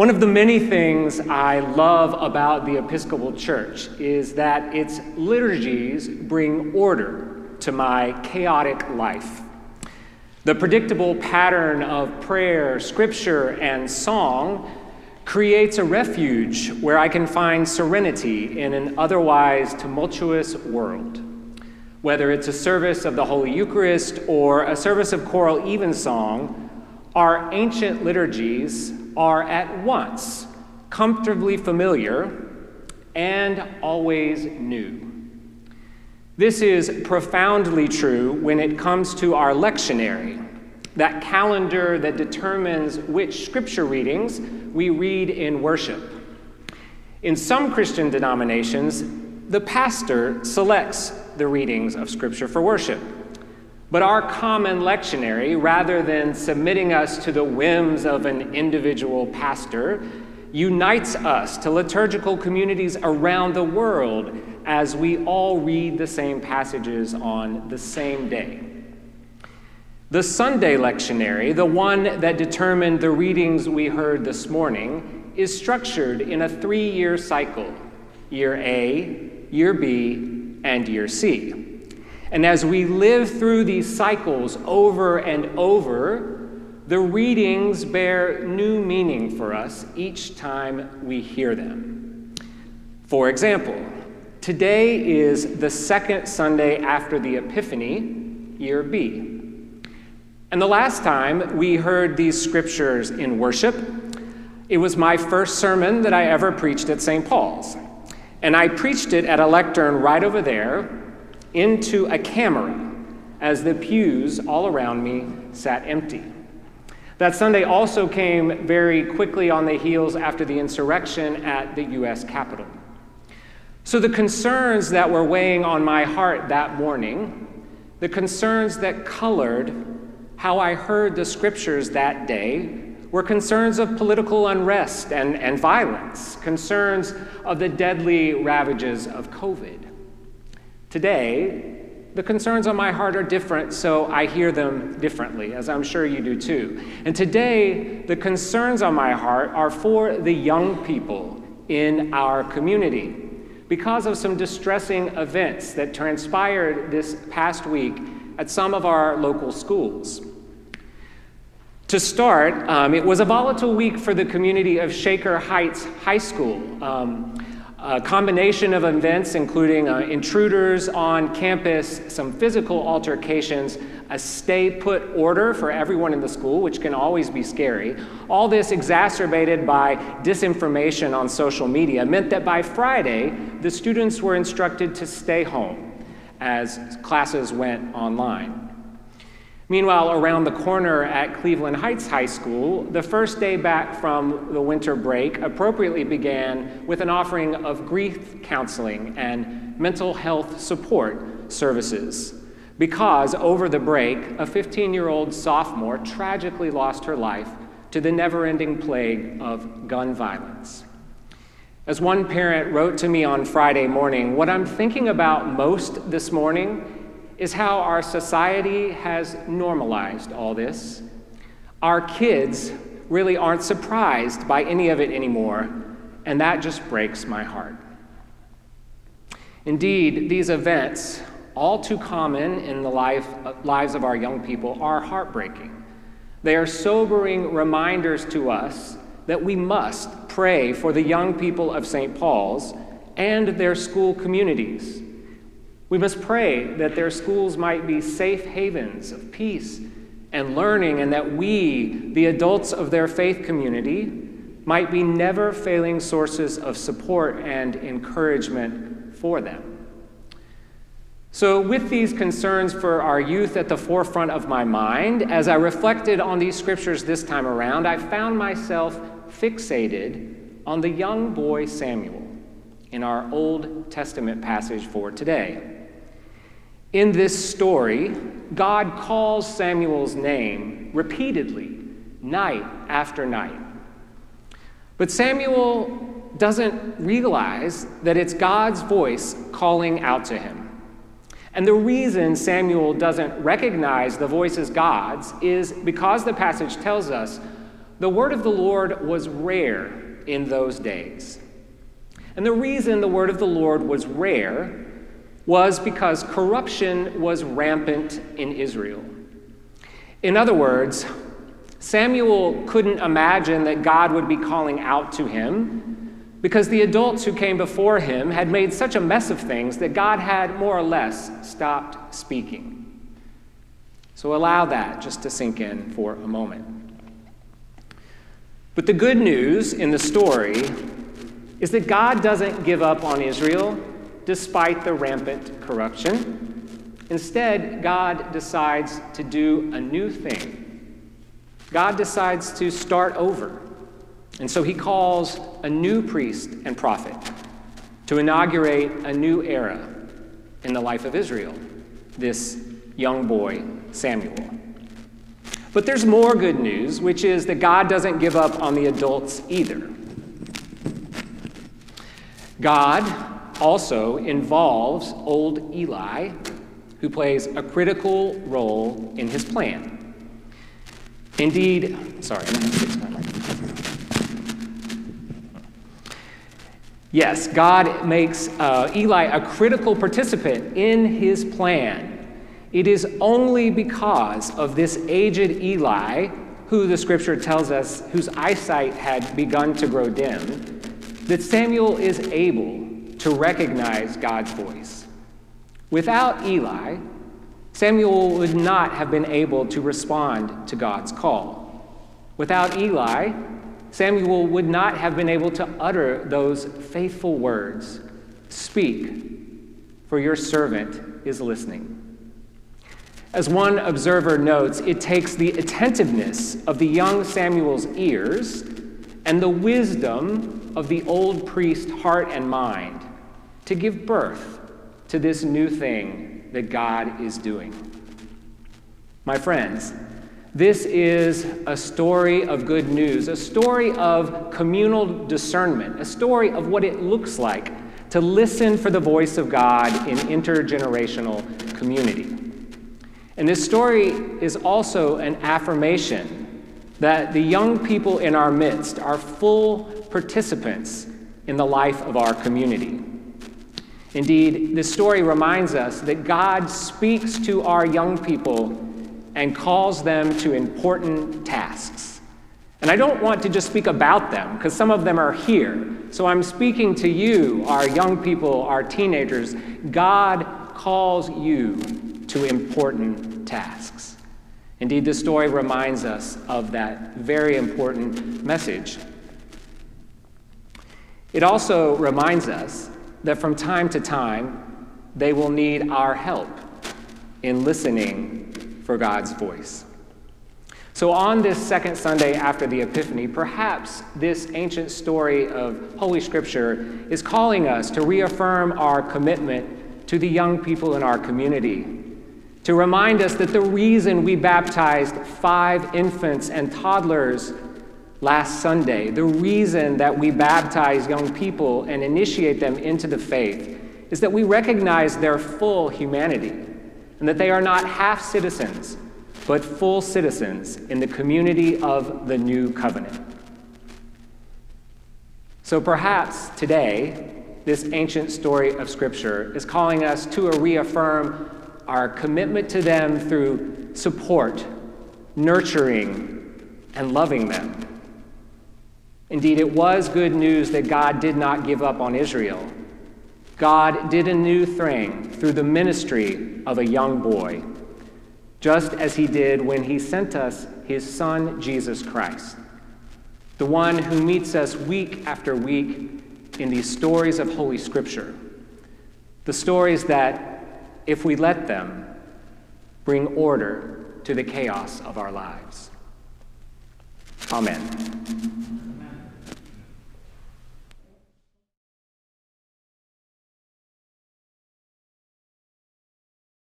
One of the many things I love about the Episcopal Church is that its liturgies bring order to my chaotic life. The predictable pattern of prayer, scripture, and song creates a refuge where I can find serenity in an otherwise tumultuous world. Whether it's a service of the Holy Eucharist or a service of choral evensong, our ancient liturgies are at once comfortably familiar and always new. This is profoundly true when it comes to our lectionary, that calendar that determines which scripture readings we read in worship. In some Christian denominations, the pastor selects the readings of scripture for worship. But our common lectionary, rather than submitting us to the whims of an individual pastor, unites us to liturgical communities around the world as we all read the same passages on the same day. The Sunday lectionary, the one that determined the readings we heard this morning, is structured in a three year cycle year A, year B, and year C. And as we live through these cycles over and over, the readings bear new meaning for us each time we hear them. For example, today is the second Sunday after the Epiphany, year B. And the last time we heard these scriptures in worship, it was my first sermon that I ever preached at St. Paul's. And I preached it at a lectern right over there into a camera as the pews all around me sat empty. That Sunday also came very quickly on the heels after the insurrection at the U.S. Capitol. So, the concerns that were weighing on my heart that morning, the concerns that colored how I heard the scriptures that day, were concerns of political unrest and, and violence, concerns of the deadly ravages of COVID. Today, the concerns on my heart are different, so I hear them differently, as I'm sure you do too. And today, the concerns on my heart are for the young people in our community because of some distressing events that transpired this past week at some of our local schools. To start, um, it was a volatile week for the community of Shaker Heights High School. Um, a combination of events, including uh, intruders on campus, some physical altercations, a stay put order for everyone in the school, which can always be scary. All this exacerbated by disinformation on social media meant that by Friday, the students were instructed to stay home as classes went online. Meanwhile, around the corner at Cleveland Heights High School, the first day back from the winter break appropriately began with an offering of grief counseling and mental health support services. Because over the break, a 15 year old sophomore tragically lost her life to the never ending plague of gun violence. As one parent wrote to me on Friday morning, what I'm thinking about most this morning is how our society has normalized all this. Our kids really aren't surprised by any of it anymore, and that just breaks my heart. Indeed, these events, all too common in the life, lives of our young people, are heartbreaking. They are sobering reminders to us that we must pray for the young people of St. Paul's and their school communities we must pray that their schools might be safe havens of peace and learning, and that we, the adults of their faith community, might be never failing sources of support and encouragement for them. So, with these concerns for our youth at the forefront of my mind, as I reflected on these scriptures this time around, I found myself fixated on the young boy Samuel in our Old Testament passage for today. In this story, God calls Samuel's name repeatedly, night after night. But Samuel doesn't realize that it's God's voice calling out to him. And the reason Samuel doesn't recognize the voice as God's is because the passage tells us the word of the Lord was rare in those days. And the reason the word of the Lord was rare was because corruption was rampant in Israel. In other words, Samuel couldn't imagine that God would be calling out to him because the adults who came before him had made such a mess of things that God had more or less stopped speaking. So allow that just to sink in for a moment. But the good news in the story is that God doesn't give up on Israel despite the rampant corruption. Instead, God decides to do a new thing. God decides to start over. And so he calls a new priest and prophet to inaugurate a new era in the life of Israel, this young boy, Samuel. But there's more good news, which is that God doesn't give up on the adults either. God also involves old Eli, who plays a critical role in his plan. Indeed, sorry. Yes, God makes uh, Eli a critical participant in his plan. It is only because of this aged Eli, who the scripture tells us whose eyesight had begun to grow dim, that Samuel is able to recognize God's voice. Without Eli, Samuel would not have been able to respond to God's call. Without Eli, Samuel would not have been able to utter those faithful words Speak, for your servant is listening. As one observer notes, it takes the attentiveness of the young Samuel's ears and the wisdom of the old priest's heart and mind to give birth to this new thing that God is doing. My friends, this is a story of good news, a story of communal discernment, a story of what it looks like to listen for the voice of God in intergenerational community. And this story is also an affirmation that the young people in our midst are full participants in the life of our community. Indeed, this story reminds us that God speaks to our young people and calls them to important tasks. And I don't want to just speak about them, because some of them are here. So I'm speaking to you, our young people, our teenagers. God calls you to important tasks. Indeed, this story reminds us of that very important message. It also reminds us that from time to time, they will need our help in listening for God's voice. So, on this second Sunday after the Epiphany, perhaps this ancient story of Holy Scripture is calling us to reaffirm our commitment to the young people in our community to remind us that the reason we baptized five infants and toddlers last Sunday, the reason that we baptize young people and initiate them into the faith, is that we recognize their full humanity and that they are not half citizens, but full citizens in the community of the new covenant. So perhaps today, this ancient story of Scripture is calling us to reaffirm our commitment to them through support, nurturing, and loving them. Indeed, it was good news that God did not give up on Israel. God did a new thing through the ministry of a young boy, just as he did when he sent us his son, Jesus Christ, the one who meets us week after week in these stories of Holy Scripture, the stories that if we let them, bring order to the chaos of our lives. Amen.